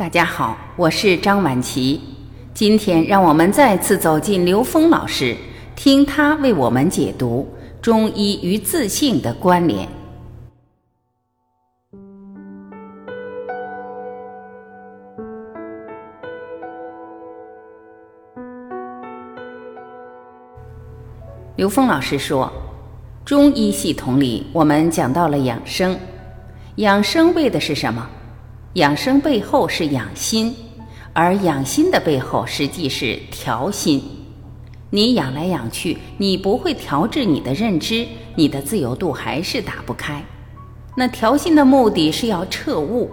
大家好，我是张晚琪。今天让我们再次走进刘峰老师，听他为我们解读中医与自信的关联。刘峰老师说，中医系统里我们讲到了养生，养生为的是什么？养生背后是养心，而养心的背后实际是调心。你养来养去，你不会调制你的认知，你的自由度还是打不开。那调心的目的是要彻悟，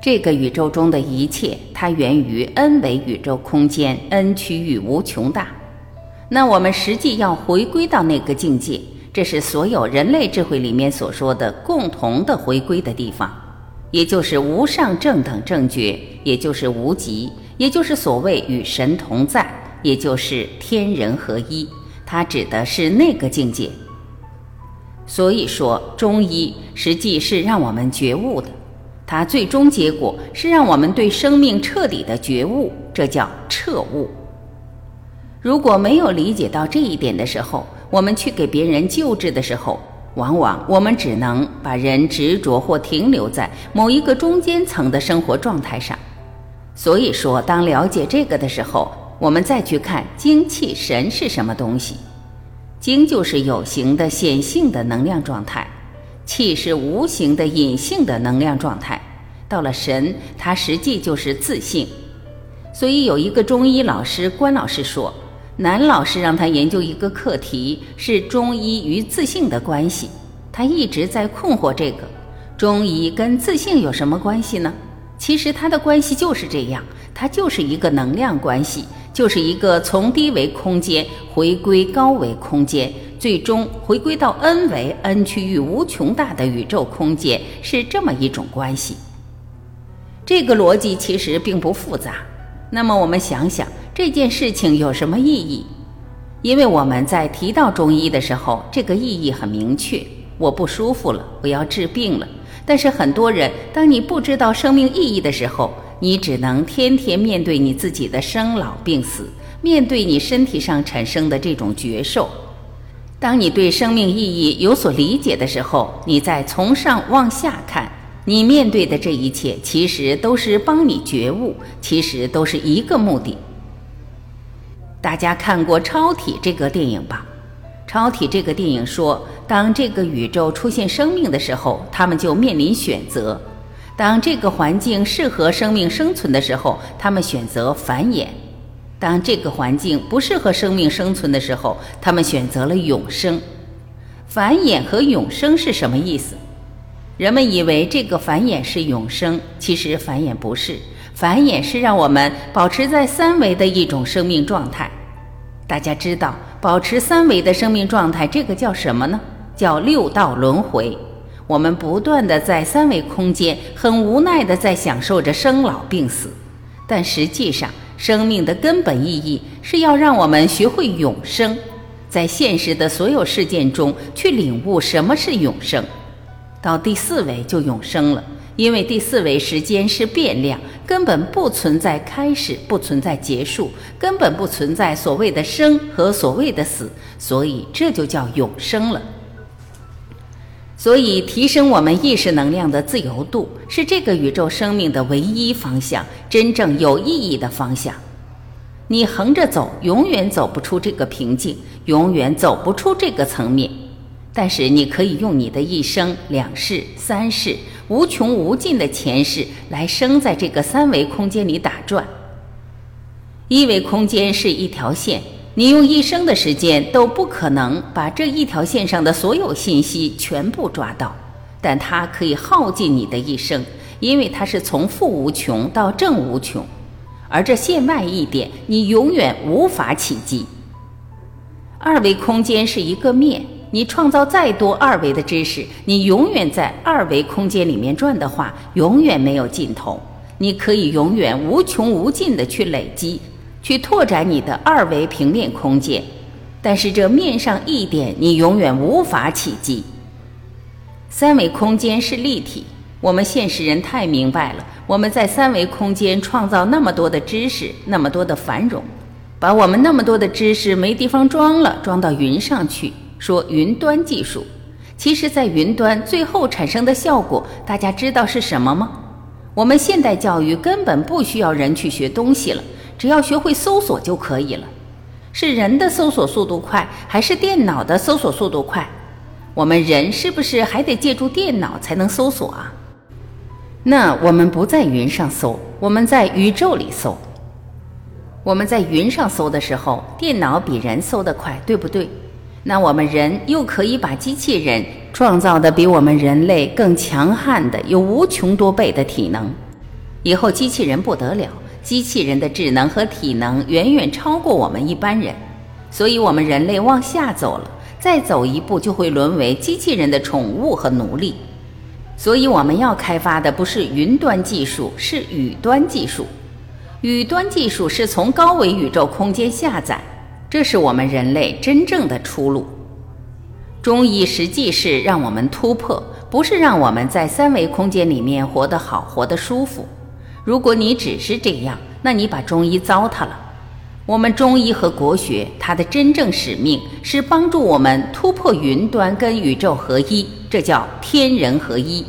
这个宇宙中的一切，它源于 n 维宇宙空间，n 区域无穷大。那我们实际要回归到那个境界，这是所有人类智慧里面所说的共同的回归的地方。也就是无上正等正觉，也就是无极，也就是所谓与神同在，也就是天人合一。它指的是那个境界。所以说，中医实际是让我们觉悟的，它最终结果是让我们对生命彻底的觉悟，这叫彻悟。如果没有理解到这一点的时候，我们去给别人救治的时候，往往我们只能把人执着或停留在某一个中间层的生活状态上。所以说，当了解这个的时候，我们再去看精气神是什么东西。精就是有形的显性的能量状态，气是无形的隐性的能量状态。到了神，它实际就是自信。所以有一个中医老师关老师说。南老师让他研究一个课题，是中医与自信的关系。他一直在困惑这个，中医跟自信有什么关系呢？其实它的关系就是这样，它就是一个能量关系，就是一个从低维空间回归高维空间，最终回归到 n 维 n 区域无穷大的宇宙空间，是这么一种关系。这个逻辑其实并不复杂。那么我们想想。这件事情有什么意义？因为我们在提到中医的时候，这个意义很明确。我不舒服了，我要治病了。但是很多人，当你不知道生命意义的时候，你只能天天面对你自己的生老病死，面对你身体上产生的这种绝受。当你对生命意义有所理解的时候，你再从上往下看，你面对的这一切，其实都是帮你觉悟，其实都是一个目的。大家看过《超体》这个电影吧？《超体》这个电影说，当这个宇宙出现生命的时候，他们就面临选择；当这个环境适合生命生存的时候，他们选择繁衍；当这个环境不适合生命生存的时候，他们选择了永生。繁衍和永生是什么意思？人们以为这个繁衍是永生，其实繁衍不是。繁衍是让我们保持在三维的一种生命状态。大家知道，保持三维的生命状态，这个叫什么呢？叫六道轮回。我们不断的在三维空间，很无奈的在享受着生老病死。但实际上，生命的根本意义是要让我们学会永生，在现实的所有事件中去领悟什么是永生。到第四维就永生了。因为第四维时间是变量，根本不存在开始，不存在结束，根本不存在所谓的生和所谓的死，所以这就叫永生了。所以，提升我们意识能量的自由度，是这个宇宙生命的唯一方向，真正有意义的方向。你横着走，永远走不出这个瓶颈，永远走不出这个层面。但是，你可以用你的一生、两世、三世。无穷无尽的前世来生在这个三维空间里打转。一维空间是一条线，你用一生的时间都不可能把这一条线上的所有信息全部抓到，但它可以耗尽你的一生，因为它是从负无穷到正无穷，而这线外一点，你永远无法企及。二维空间是一个面。你创造再多二维的知识，你永远在二维空间里面转的话，永远没有尽头。你可以永远无穷无尽的去累积，去拓展你的二维平面空间，但是这面上一点，你永远无法企及。三维空间是立体，我们现实人太明白了，我们在三维空间创造那么多的知识，那么多的繁荣，把我们那么多的知识没地方装了，装到云上去，说云端技术。其实，在云端最后产生的效果，大家知道是什么吗？我们现代教育根本不需要人去学东西了，只要学会搜索就可以了。是人的搜索速度快，还是电脑的搜索速度快？我们人是不是还得借助电脑才能搜索啊？那我们不在云上搜，我们在宇宙里搜。我们在云上搜的时候，电脑比人搜得快，对不对？那我们人又可以把机器人创造的比我们人类更强悍的，有无穷多倍的体能。以后机器人不得了，机器人的智能和体能远远超过我们一般人，所以我们人类往下走了，再走一步就会沦为机器人的宠物和奴隶。所以我们要开发的不是云端技术，是宇端技术。宇端技术是从高维宇宙空间下载，这是我们人类真正的出路。中医实际是让我们突破，不是让我们在三维空间里面活得好、活得舒服。如果你只是这样，那你把中医糟蹋了。我们中医和国学，它的真正使命是帮助我们突破云端跟宇宙合一。这叫天人合一，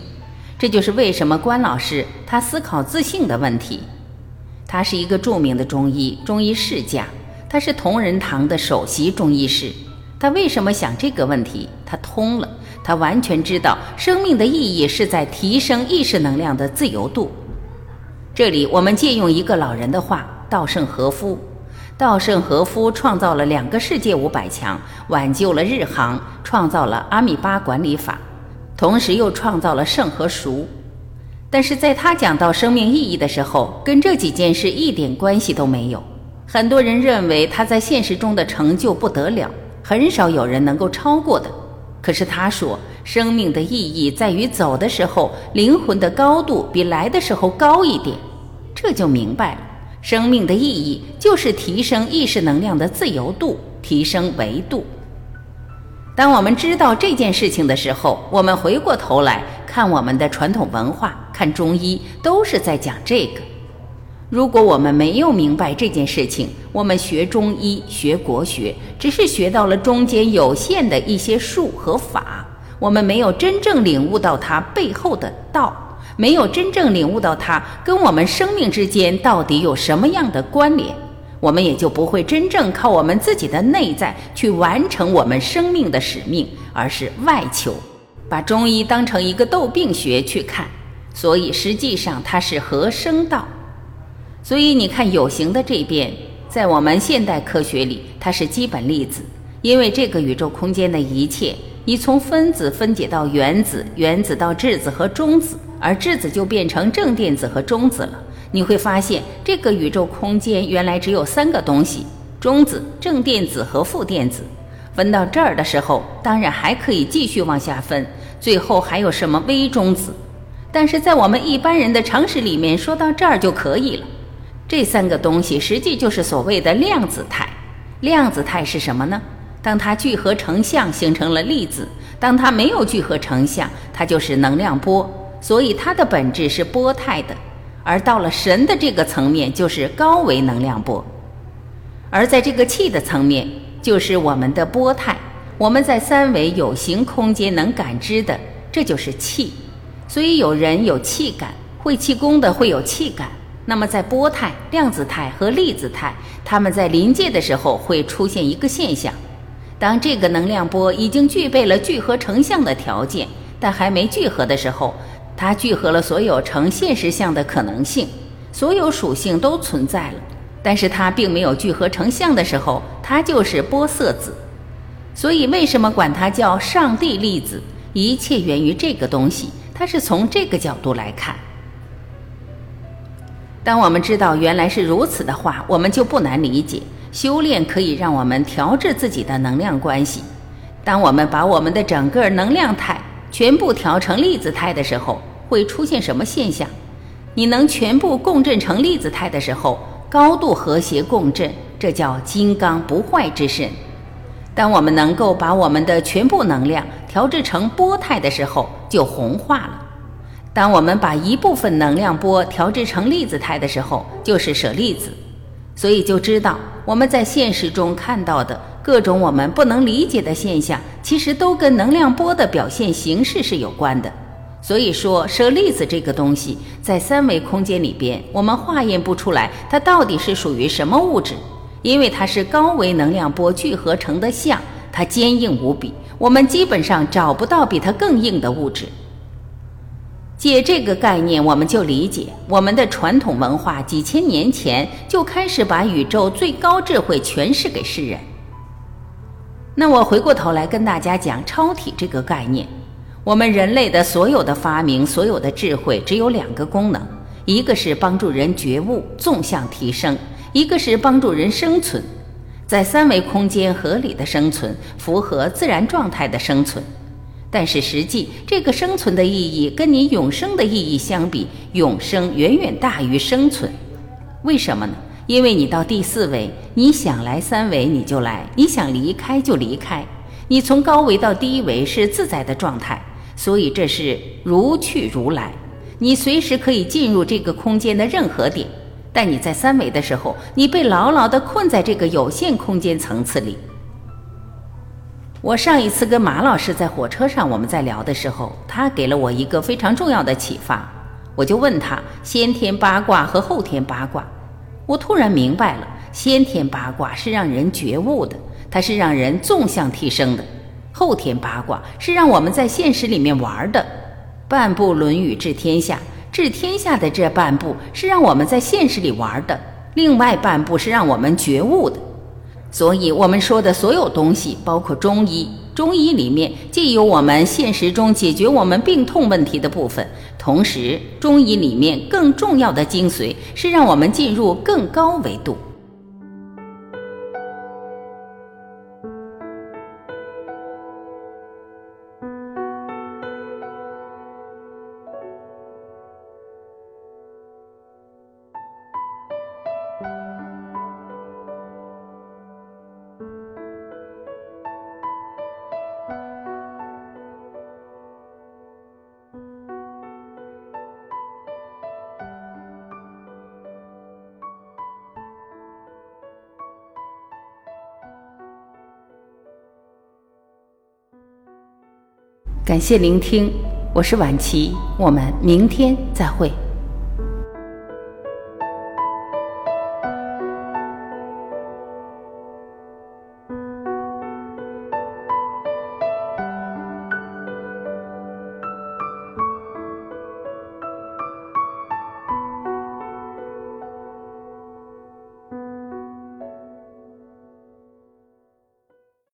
这就是为什么关老师他思考自信的问题。他是一个著名的中医中医世家，他是同仁堂的首席中医师。他为什么想这个问题？他通了，他完全知道生命的意义是在提升意识能量的自由度。这里我们借用一个老人的话：稻盛和夫。稻盛和夫创造了两个世界五百强，挽救了日航，创造了阿米巴管理法。同时又创造了胜和熟，但是在他讲到生命意义的时候，跟这几件事一点关系都没有。很多人认为他在现实中的成就不得了，很少有人能够超过的。可是他说，生命的意义在于走的时候，灵魂的高度比来的时候高一点，这就明白了。生命的意义就是提升意识能量的自由度，提升维度。当我们知道这件事情的时候，我们回过头来看我们的传统文化，看中医，都是在讲这个。如果我们没有明白这件事情，我们学中医、学国学，只是学到了中间有限的一些术和法，我们没有真正领悟到它背后的道，没有真正领悟到它跟我们生命之间到底有什么样的关联。我们也就不会真正靠我们自己的内在去完成我们生命的使命，而是外求，把中医当成一个斗病学去看。所以实际上它是合生道。所以你看有形的这边，在我们现代科学里，它是基本粒子，因为这个宇宙空间的一切，你从分子分解到原子，原子到质子和中子，而质子就变成正电子和中子了。你会发现，这个宇宙空间原来只有三个东西：中子、正电子和负电子。分到这儿的时候，当然还可以继续往下分，最后还有什么微中子。但是在我们一般人的常识里面，说到这儿就可以了。这三个东西实际就是所谓的量子态。量子态是什么呢？当它聚合成像，形成了粒子；当它没有聚合成像，它就是能量波。所以它的本质是波态的。而到了神的这个层面，就是高维能量波；而在这个气的层面，就是我们的波态。我们在三维有形空间能感知的，这就是气。所以有人有气感，会气功的会有气感。那么在波态、量子态和粒子态，它们在临界的时候会出现一个现象：当这个能量波已经具备了聚合成像的条件，但还没聚合的时候。它聚合了所有成现实像的可能性，所有属性都存在了，但是它并没有聚合成像的时候，它就是波色子。所以为什么管它叫上帝粒子？一切源于这个东西，它是从这个角度来看。当我们知道原来是如此的话，我们就不难理解，修炼可以让我们调制自己的能量关系。当我们把我们的整个能量态全部调成粒子态的时候，会出现什么现象？你能全部共振成粒子态的时候，高度和谐共振，这叫金刚不坏之身。当我们能够把我们的全部能量调制成波态的时候，就红化了。当我们把一部分能量波调制成粒子态的时候，就是舍利子。所以就知道我们在现实中看到的各种我们不能理解的现象，其实都跟能量波的表现形式是有关的。所以说，舍利子这个东西在三维空间里边，我们化验不出来它到底是属于什么物质，因为它是高维能量波聚合成的像，它坚硬无比，我们基本上找不到比它更硬的物质。借这个概念，我们就理解我们的传统文化几千年前就开始把宇宙最高智慧诠释给世人。那我回过头来跟大家讲超体这个概念。我们人类的所有的发明，所有的智慧，只有两个功能：一个是帮助人觉悟、纵向提升；一个是帮助人生存，在三维空间合理的生存，符合自然状态的生存。但是实际，这个生存的意义跟你永生的意义相比，永生远远大于生存。为什么呢？因为你到第四维，你想来三维你就来，你想离开就离开。你从高维到低维是自在的状态。所以这是如去如来，你随时可以进入这个空间的任何点。但你在三维的时候，你被牢牢地困在这个有限空间层次里。我上一次跟马老师在火车上，我们在聊的时候，他给了我一个非常重要的启发。我就问他：先天八卦和后天八卦。我突然明白了，先天八卦是让人觉悟的，它是让人纵向提升的。后天八卦是让我们在现实里面玩的，半部《论语》治天下，治天下的这半部是让我们在现实里玩的，另外半部是让我们觉悟的。所以，我们说的所有东西，包括中医，中医里面既有我们现实中解决我们病痛问题的部分，同时，中医里面更重要的精髓是让我们进入更高维度。感谢聆听，我是晚琪，我们明天再会。